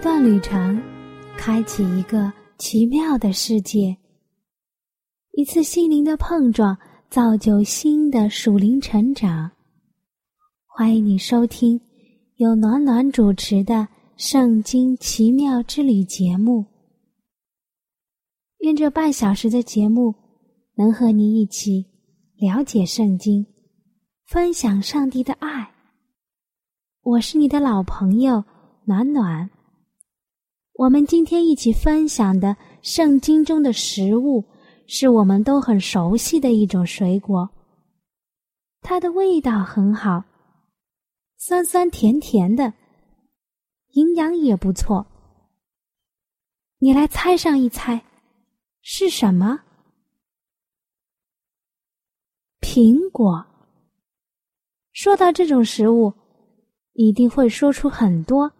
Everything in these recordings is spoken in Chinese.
一段旅程，开启一个奇妙的世界；一次心灵的碰撞，造就新的属灵成长。欢迎你收听由暖暖主持的《圣经奇妙之旅》节目。愿这半小时的节目能和你一起了解圣经，分享上帝的爱。我是你的老朋友暖暖。我们今天一起分享的圣经中的食物，是我们都很熟悉的一种水果。它的味道很好，酸酸甜甜的，营养也不错。你来猜上一猜，是什么？苹果。说到这种食物，一定会说出很多。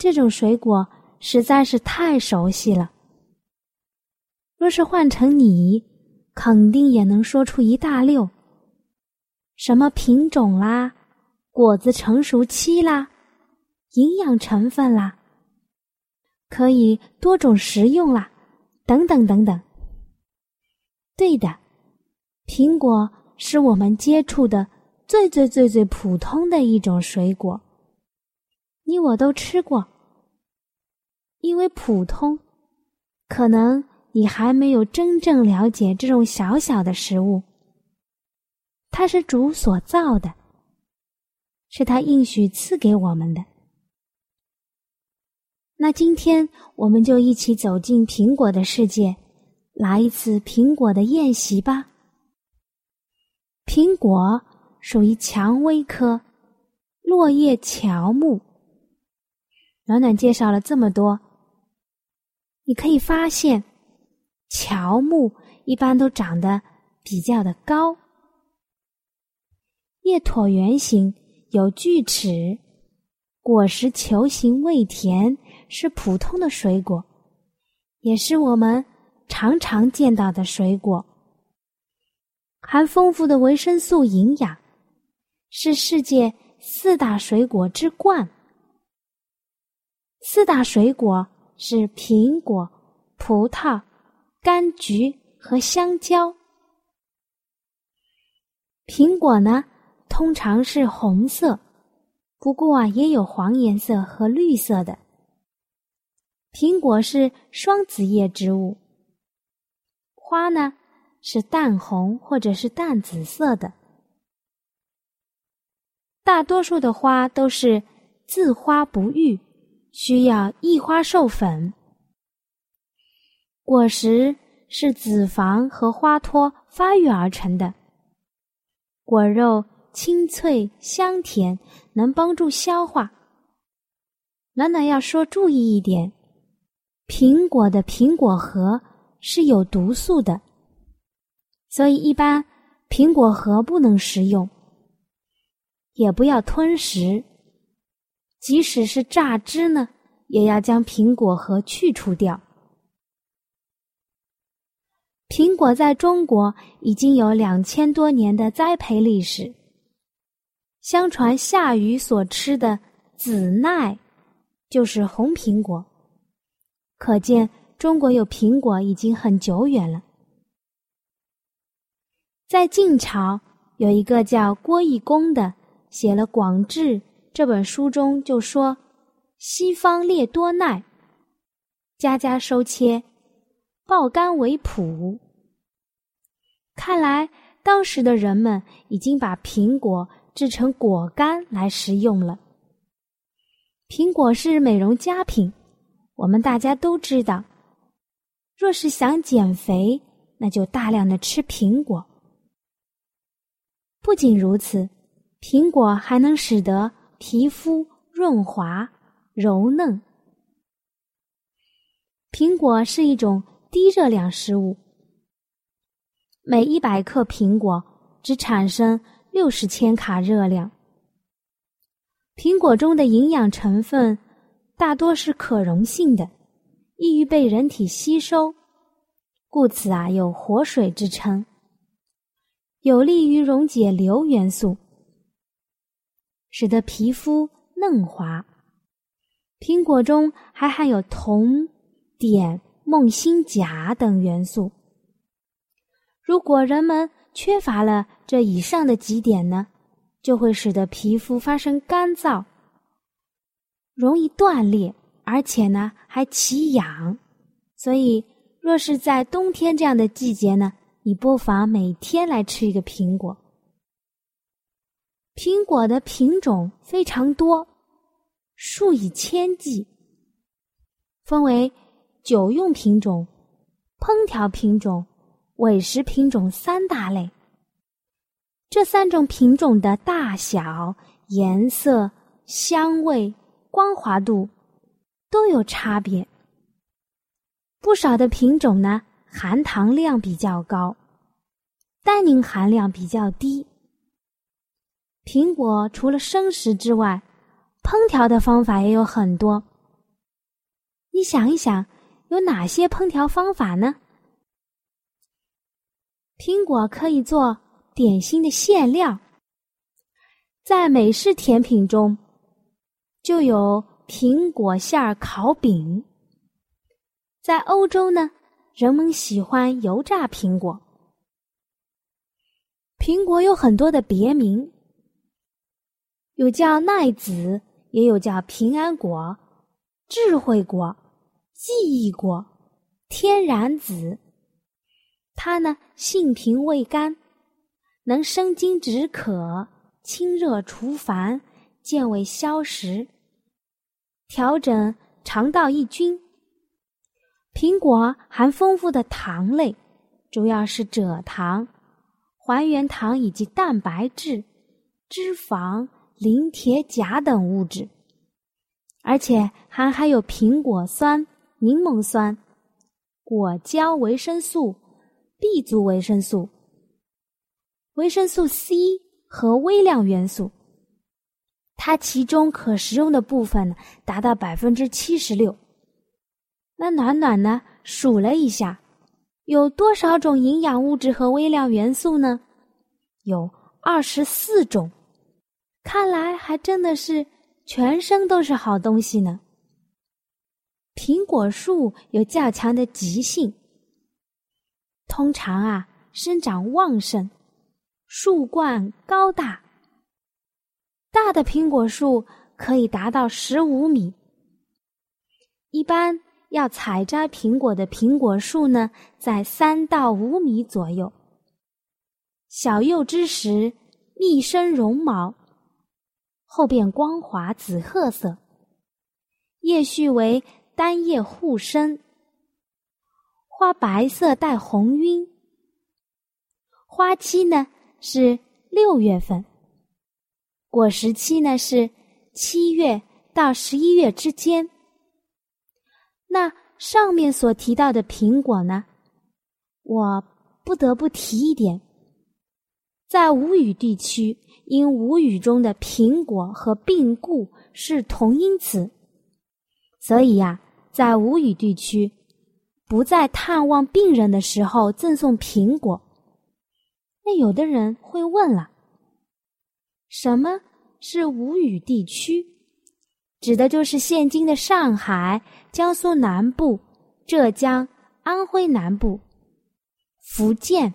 这种水果实在是太熟悉了。若是换成你，肯定也能说出一大溜。什么品种啦，果子成熟期啦，营养成分啦，可以多种食用啦，等等等等。对的，苹果是我们接触的最最最最普通的一种水果。你我都吃过，因为普通，可能你还没有真正了解这种小小的食物。它是主所造的，是他应许赐给我们的。那今天我们就一起走进苹果的世界，来一次苹果的宴席吧。苹果属于蔷薇科落叶乔木。暖暖介绍了这么多，你可以发现，乔木一般都长得比较的高，叶椭圆形，有锯齿，果实球形，味甜，是普通的水果，也是我们常常见到的水果，含丰富的维生素营养，是世界四大水果之冠。四大水果是苹果、葡萄、柑橘和香蕉。苹果呢，通常是红色，不过啊，也有黄颜色和绿色的。苹果是双子叶植物，花呢是淡红或者是淡紫色的。大多数的花都是自花不育。需要异花授粉，果实是子房和花托发育而成的，果肉清脆香甜，能帮助消化。暖暖要说注意一点，苹果的苹果核是有毒素的，所以一般苹果核不能食用，也不要吞食。即使是榨汁呢，也要将苹果核去除掉。苹果在中国已经有两千多年的栽培历史。相传夏禹所吃的紫奈就是红苹果，可见中国有苹果已经很久远了。在晋朝有一个叫郭义公的，写了《广志》。这本书中就说：“西方列多奈，家家收切，爆干为朴。”看来当时的人们已经把苹果制成果干来食用了。苹果是美容佳品，我们大家都知道。若是想减肥，那就大量的吃苹果。不仅如此，苹果还能使得皮肤润滑柔嫩。苹果是一种低热量食物，每一百克苹果只产生六十千卡热量。苹果中的营养成分大多是可溶性的，易于被人体吸收，故此啊有“活水”之称，有利于溶解硫元素。使得皮肤嫩滑。苹果中还含有铜、碘、锰、锌、钾等元素。如果人们缺乏了这以上的几点呢，就会使得皮肤发生干燥，容易断裂，而且呢还起痒。所以，若是在冬天这样的季节呢，你不妨每天来吃一个苹果。苹果的品种非常多，数以千计，分为酒用品种、烹调品种、伪食品种三大类。这三种品种的大小、颜色、香味、光滑度都有差别。不少的品种呢，含糖量比较高，单宁含量比较低。苹果除了生食之外，烹调的方法也有很多。你想一想，有哪些烹调方法呢？苹果可以做点心的馅料，在美式甜品中就有苹果馅儿烤饼。在欧洲呢，人们喜欢油炸苹果。苹果有很多的别名。有叫奈子，也有叫平安果、智慧果、记忆果、天然子。它呢性平味甘，能生津止渴、清热除烦、健胃消食、调整肠道益菌。苹果含丰富的糖类，主要是蔗糖、还原糖以及蛋白质、脂肪。磷、铁、钾等物质，而且还含有苹果酸、柠檬酸、果胶维生素、B 族维生素、维生素 C 和微量元素。它其中可食用的部分达到百分之七十六。那暖暖呢？数了一下，有多少种营养物质和微量元素呢？有二十四种。看来还真的是全身都是好东西呢。苹果树有较强的极性，通常啊生长旺盛，树冠高大。大的苹果树可以达到十五米。一般要采摘苹果的苹果树呢，在三到五米左右。小幼之时，密生绒毛。后变光滑紫褐色，叶序为单叶互生，花白色带红晕。花期呢是六月份，果实期呢是七月到十一月之间。那上面所提到的苹果呢，我不得不提一点，在吴语地区。因吴语中的苹果和病故是同音词，所以呀，在吴语地区，不在探望病人的时候赠送苹果。那有的人会问了：什么是吴语地区？指的就是现今的上海、江苏南部、浙江、安徽南部、福建。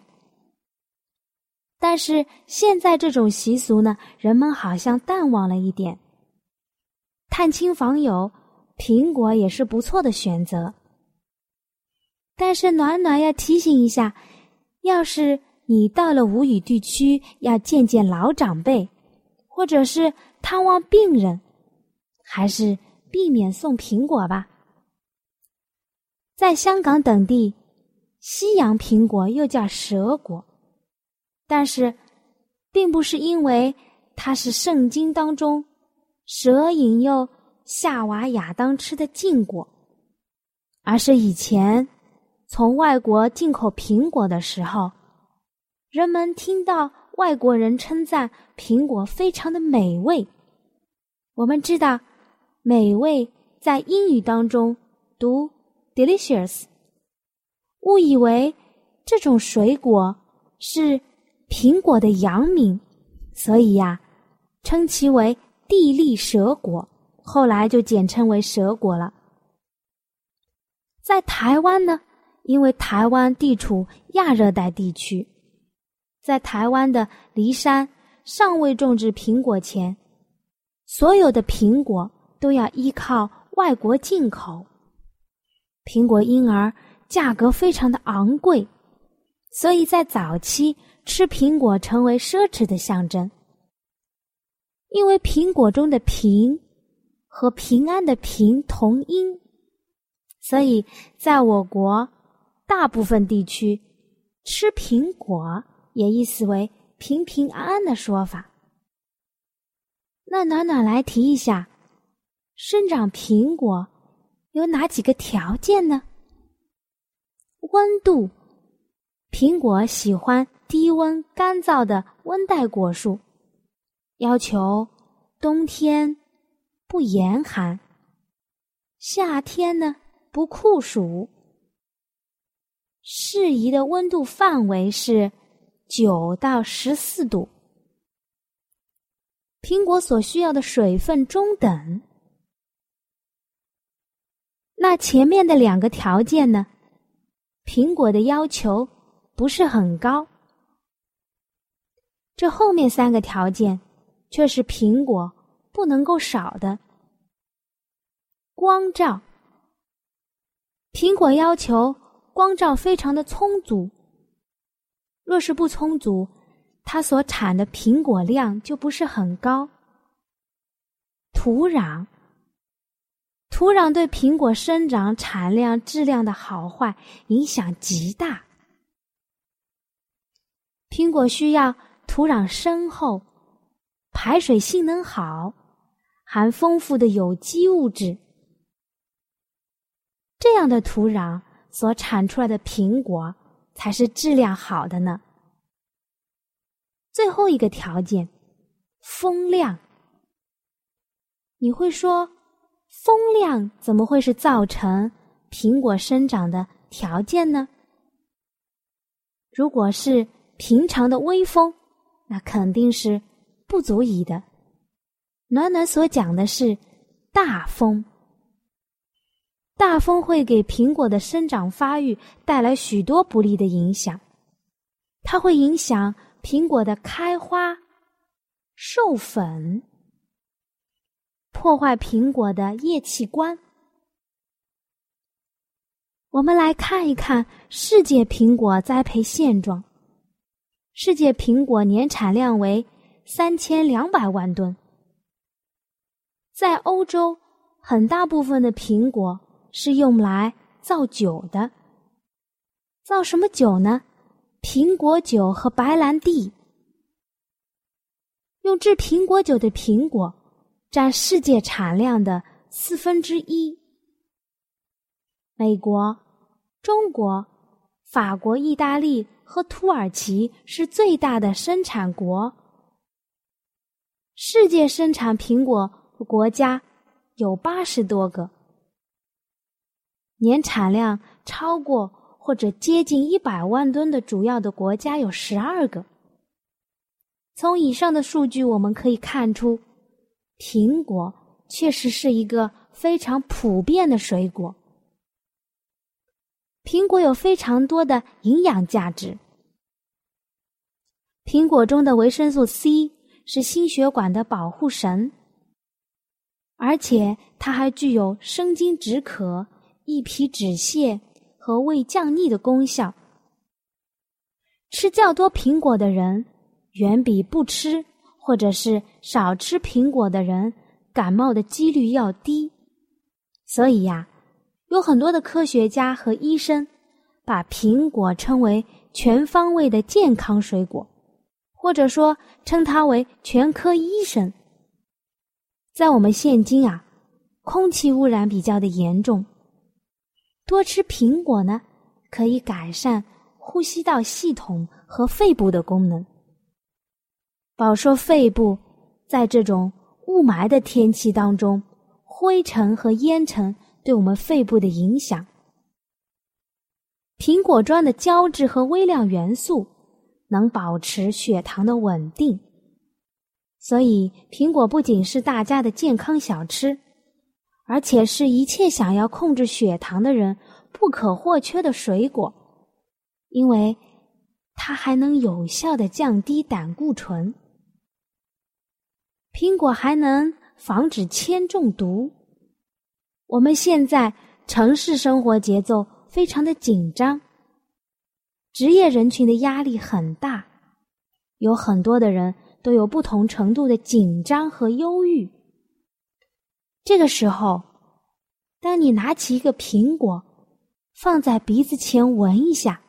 但是现在这种习俗呢，人们好像淡忘了一点。探亲访友，苹果也是不错的选择。但是暖暖要提醒一下，要是你到了无语地区，要见见老长辈，或者是探望病人，还是避免送苹果吧。在香港等地，西洋苹果又叫蛇果。但是，并不是因为它是圣经当中蛇引诱夏娃、亚当吃的禁果，而是以前从外国进口苹果的时候，人们听到外国人称赞苹果非常的美味。我们知道，美味在英语当中读 delicious，误以为这种水果是苹果的阳名，所以呀，称其为地利蛇果，后来就简称为蛇果了。在台湾呢，因为台湾地处亚热带地区，在台湾的梨山尚未种植苹果前。所有的苹果都要依靠外国进口，苹果因而价格非常的昂贵，所以在早期吃苹果成为奢侈的象征。因为苹果中的“平”和平安的“平”同音，所以在我国大部分地区吃苹果也意思为平平安安的说法。那暖暖来提一下，生长苹果有哪几个条件呢？温度，苹果喜欢低温干燥的温带果树，要求冬天不严寒，夏天呢不酷暑，适宜的温度范围是九到十四度。苹果所需要的水分中等，那前面的两个条件呢？苹果的要求不是很高，这后面三个条件却是苹果不能够少的。光照，苹果要求光照非常的充足，若是不充足。它所产的苹果量就不是很高。土壤，土壤对苹果生长、产量、质量的好坏影响极大。苹果需要土壤深厚、排水性能好、含丰富的有机物质，这样的土壤所产出来的苹果才是质量好的呢。最后一个条件，风量。你会说，风量怎么会是造成苹果生长的条件呢？如果是平常的微风，那肯定是不足以的。暖暖所讲的是大风，大风会给苹果的生长发育带来许多不利的影响，它会影响。苹果的开花、授粉，破坏苹果的叶器官。我们来看一看世界苹果栽培现状。世界苹果年产量为三千两百万吨。在欧洲，很大部分的苹果是用来造酒的。造什么酒呢？苹果酒和白兰地，用制苹果酒的苹果占世界产量的四分之一。美国、中国、法国、意大利和土耳其是最大的生产国。世界生产苹果国家有八十多个，年产量超过。或者接近一百万吨的主要的国家有十二个。从以上的数据我们可以看出，苹果确实是一个非常普遍的水果。苹果有非常多的营养价值。苹果中的维生素 C 是心血管的保护神，而且它还具有生津止渴、益脾止泻。和胃降逆的功效。吃较多苹果的人，远比不吃或者是少吃苹果的人感冒的几率要低。所以呀，有很多的科学家和医生把苹果称为全方位的健康水果，或者说称它为全科医生。在我们现今啊，空气污染比较的严重。多吃苹果呢，可以改善呼吸道系统和肺部的功能。饱受肺部在这种雾霾的天气当中，灰尘和烟尘对我们肺部的影响。苹果中的胶质和微量元素能保持血糖的稳定，所以苹果不仅是大家的健康小吃。而且是一切想要控制血糖的人不可或缺的水果，因为它还能有效的降低胆固醇。苹果还能防止铅中毒。我们现在城市生活节奏非常的紧张，职业人群的压力很大，有很多的人都有不同程度的紧张和忧郁。这个时候，当你拿起一个苹果，放在鼻子前闻一下，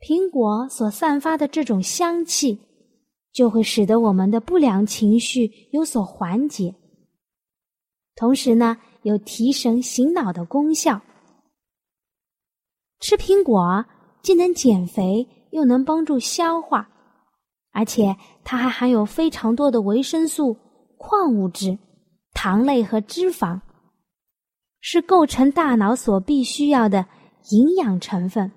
苹果所散发的这种香气，就会使得我们的不良情绪有所缓解，同时呢，有提神醒脑的功效。吃苹果既能减肥，又能帮助消化，而且它还含有非常多的维生素、矿物质。糖类和脂肪是构成大脑所必须要的营养成分。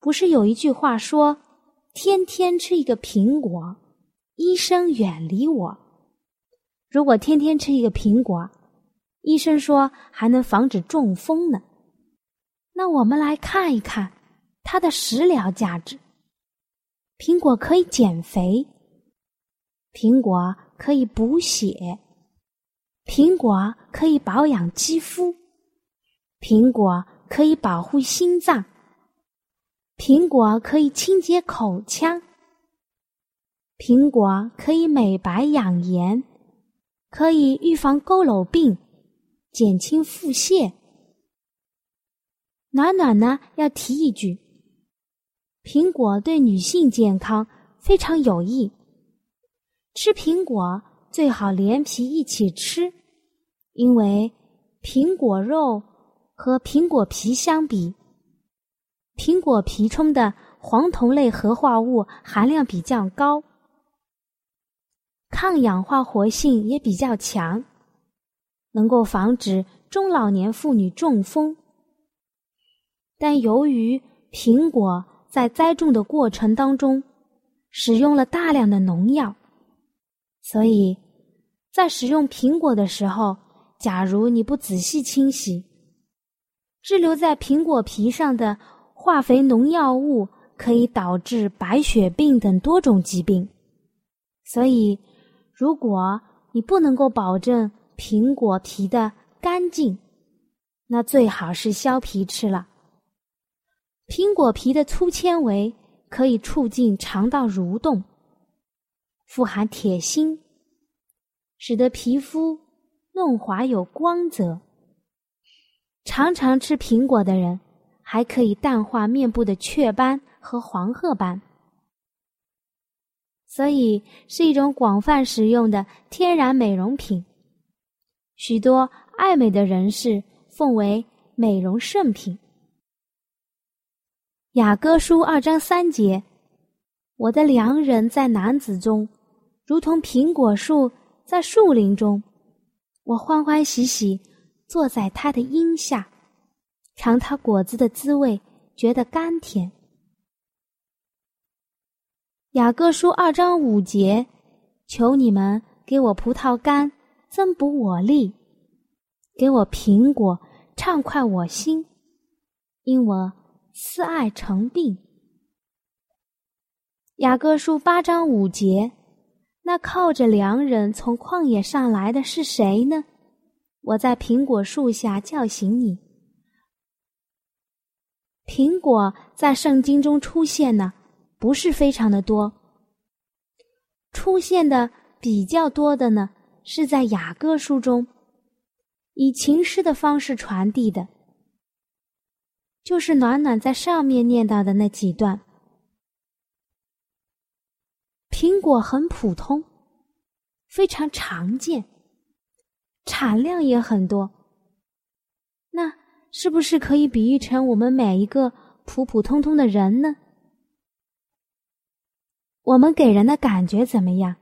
不是有一句话说：“天天吃一个苹果，医生远离我。”如果天天吃一个苹果，医生说还能防止中风呢。那我们来看一看它的食疗价值。苹果可以减肥，苹果。可以补血，苹果可以保养肌肤，苹果可以保护心脏，苹果可以清洁口腔，苹果可以美白养颜，可以预防佝偻病，减轻腹泻。暖暖呢要提一句，苹果对女性健康非常有益。吃苹果最好连皮一起吃，因为苹果肉和苹果皮相比，苹果皮中的黄酮类合化物含量比较高，抗氧化活性也比较强，能够防止中老年妇女中风。但由于苹果在栽种的过程当中使用了大量的农药。所以，在使用苹果的时候，假如你不仔细清洗，滞留在苹果皮上的化肥农药物可以导致白血病等多种疾病。所以，如果你不能够保证苹果皮的干净，那最好是削皮吃了。苹果皮的粗纤维可以促进肠道蠕动。富含铁锌，使得皮肤嫩滑有光泽。常常吃苹果的人，还可以淡化面部的雀斑和黄褐斑，所以是一种广泛使用的天然美容品。许多爱美的人士奉为美容圣品。雅歌书二章三节：“我的良人在男子中。”如同苹果树在树林中，我欢欢喜喜坐在它的荫下，尝它果子的滋味，觉得甘甜。雅各书二章五节，求你们给我葡萄干，增补我力；给我苹果，畅快我心，因我思爱成病。雅各书八章五节。那靠着良人从旷野上来的是谁呢？我在苹果树下叫醒你。苹果在圣经中出现呢，不是非常的多。出现的比较多的呢，是在雅歌书中，以情诗的方式传递的，就是暖暖在上面念到的那几段。苹果很普通，非常常见，产量也很多。那是不是可以比喻成我们每一个普普通通的人呢？我们给人的感觉怎么样？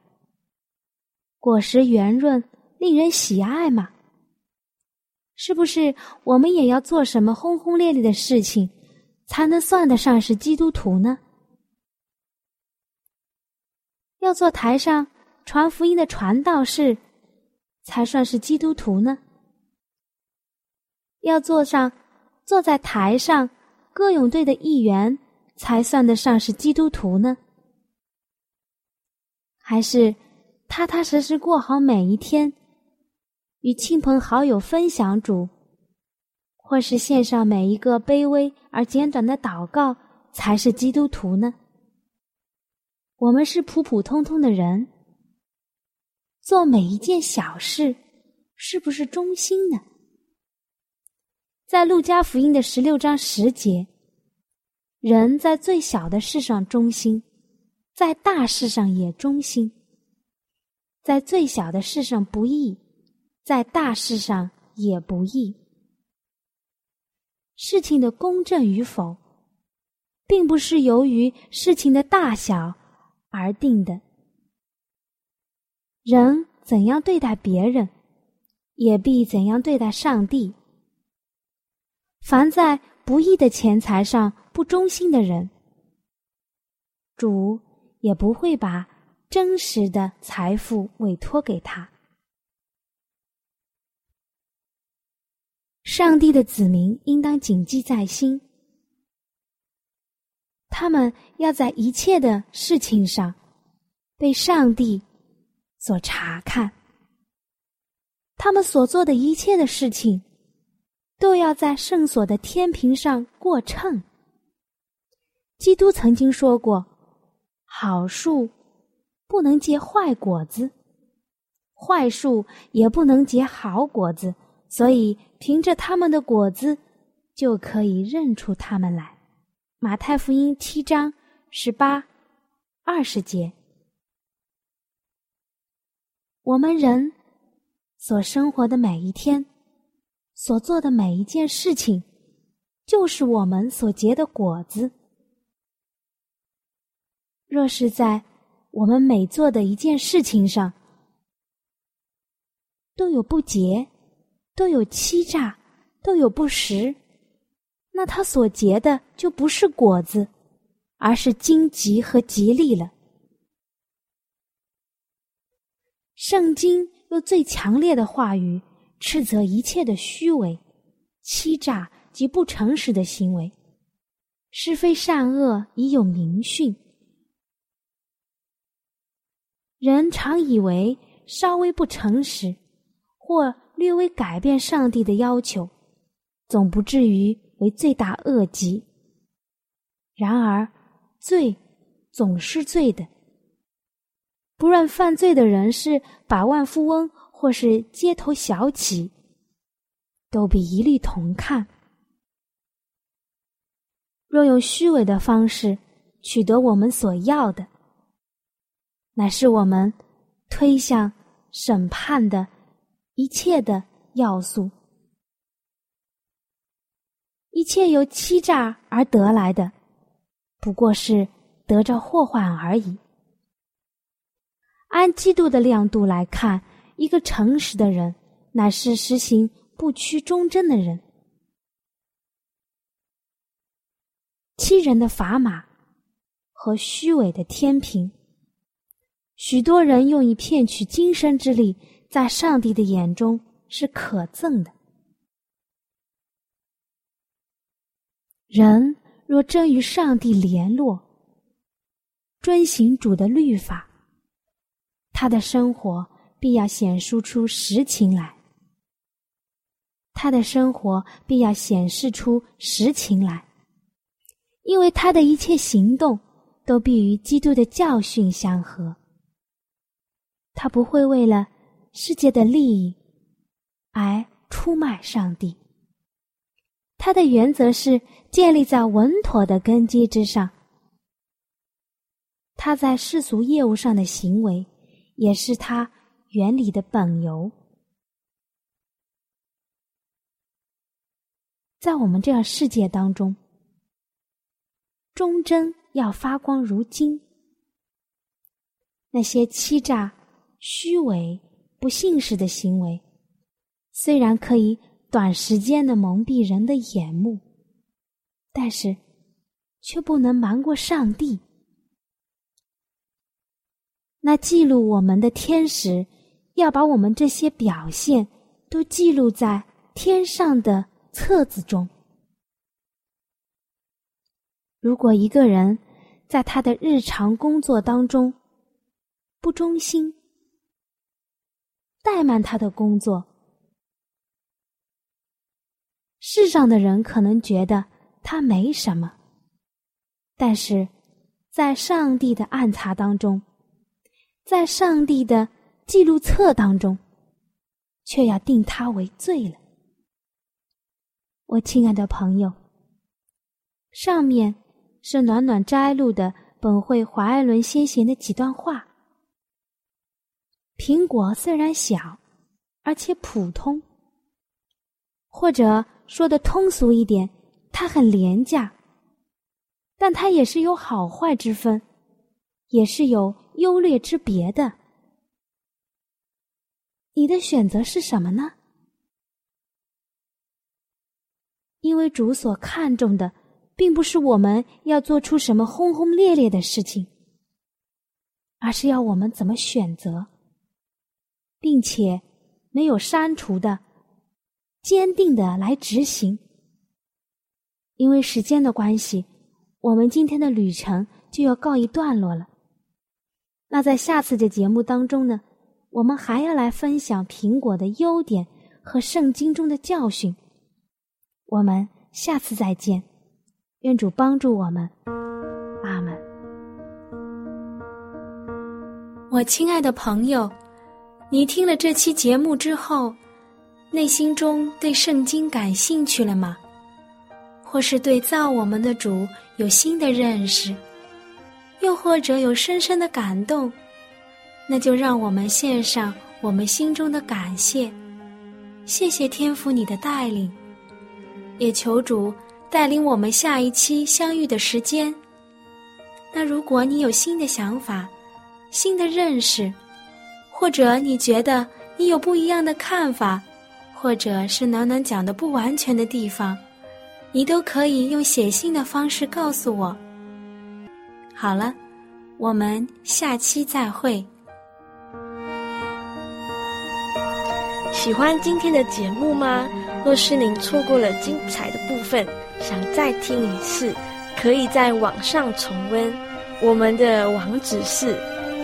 果实圆润，令人喜爱嘛？是不是我们也要做什么轰轰烈烈的事情，才能算得上是基督徒呢？要做台上传福音的传道士，才算是基督徒呢？要坐上坐在台上歌咏队的一员，才算得上是基督徒呢？还是踏踏实实过好每一天，与亲朋好友分享主，或是献上每一个卑微而简短的祷告，才是基督徒呢？我们是普普通通的人，做每一件小事，是不是忠心呢？在路加福音的十六章十节，人在最小的事上忠心，在大事上也忠心；在最小的事上不义，在大事上也不义。事情的公正与否，并不是由于事情的大小而定的。人怎样对待别人，也必怎样对待上帝。凡在不义的钱财上不忠心的人，主也不会把真实的财富委托给他。上帝的子民应当谨记在心，他们要在一切的事情上被上帝所查看，他们所做的一切的事情。都要在圣所的天平上过秤。基督曾经说过：“好树不能结坏果子，坏树也不能结好果子。所以凭着他们的果子，就可以认出他们来。”马太福音七章十八、二十节。我们人所生活的每一天。所做的每一件事情，就是我们所结的果子。若是在我们每做的一件事情上都有不洁、都有欺诈、都有不实，那他所结的就不是果子，而是荆棘和吉利了。圣经用最强烈的话语。斥责一切的虚伪、欺诈及不诚实的行为，是非善恶已有明训。人常以为稍微不诚实，或略微改变上帝的要求，总不至于为罪大恶极。然而，罪总是罪的。不论犯罪的人是百万富翁。或是街头小乞，都比一律同看。若用虚伪的方式取得我们所要的，乃是我们推向审判的一切的要素。一切由欺诈而得来的，不过是得着祸患而已。按基督的亮度来看。一个诚实的人，乃是实行不屈忠贞的人。欺人的砝码和虚伪的天平，许多人用以骗取今生之力，在上帝的眼中是可憎的。人若真与上帝联络，遵行主的律法，他的生活。必要显示出实情来，他的生活必要显示出实情来，因为他的一切行动都必与基督的教训相合。他不会为了世界的利益而出卖上帝。他的原则是建立在稳妥的根基之上。他在世俗业务上的行为也是他原理的本由。在我们这个世界当中忠贞要发光如金。那些欺诈虚伪、不信实的行为，虽然可以短时间的蒙蔽人的眼目，但是却不能瞒过上帝。那记录我们的天使，要把我们这些表现都记录在天上的册子中。如果一个人在他的日常工作当中，不忠心，怠慢他的工作，世上的人可能觉得他没什么，但是在上帝的暗查当中，在上帝的记录册当中，却要定他为罪了。我亲爱的朋友，上面是暖暖摘录的本会华爱伦先贤的几段话。苹果虽然小，而且普通，或者说的通俗一点，它很廉价，但它也是有好坏之分，也是有优劣之别的。你的选择是什么呢？因为主所看重的，并不是我们要做出什么轰轰烈烈的事情，而是要我们怎么选择。并且没有删除的，坚定的来执行。因为时间的关系，我们今天的旅程就要告一段落了。那在下次的节目当中呢，我们还要来分享苹果的优点和圣经中的教训。我们下次再见，愿主帮助我们，阿门。我亲爱的朋友。你听了这期节目之后，内心中对圣经感兴趣了吗？或是对造我们的主有新的认识，又或者有深深的感动？那就让我们献上我们心中的感谢，谢谢天父你的带领，也求主带领我们下一期相遇的时间。那如果你有新的想法、新的认识，或者你觉得你有不一样的看法，或者是暖暖讲的不完全的地方，你都可以用写信的方式告诉我。好了，我们下期再会。喜欢今天的节目吗？若是您错过了精彩的部分，想再听一次，可以在网上重温。我们的网址是。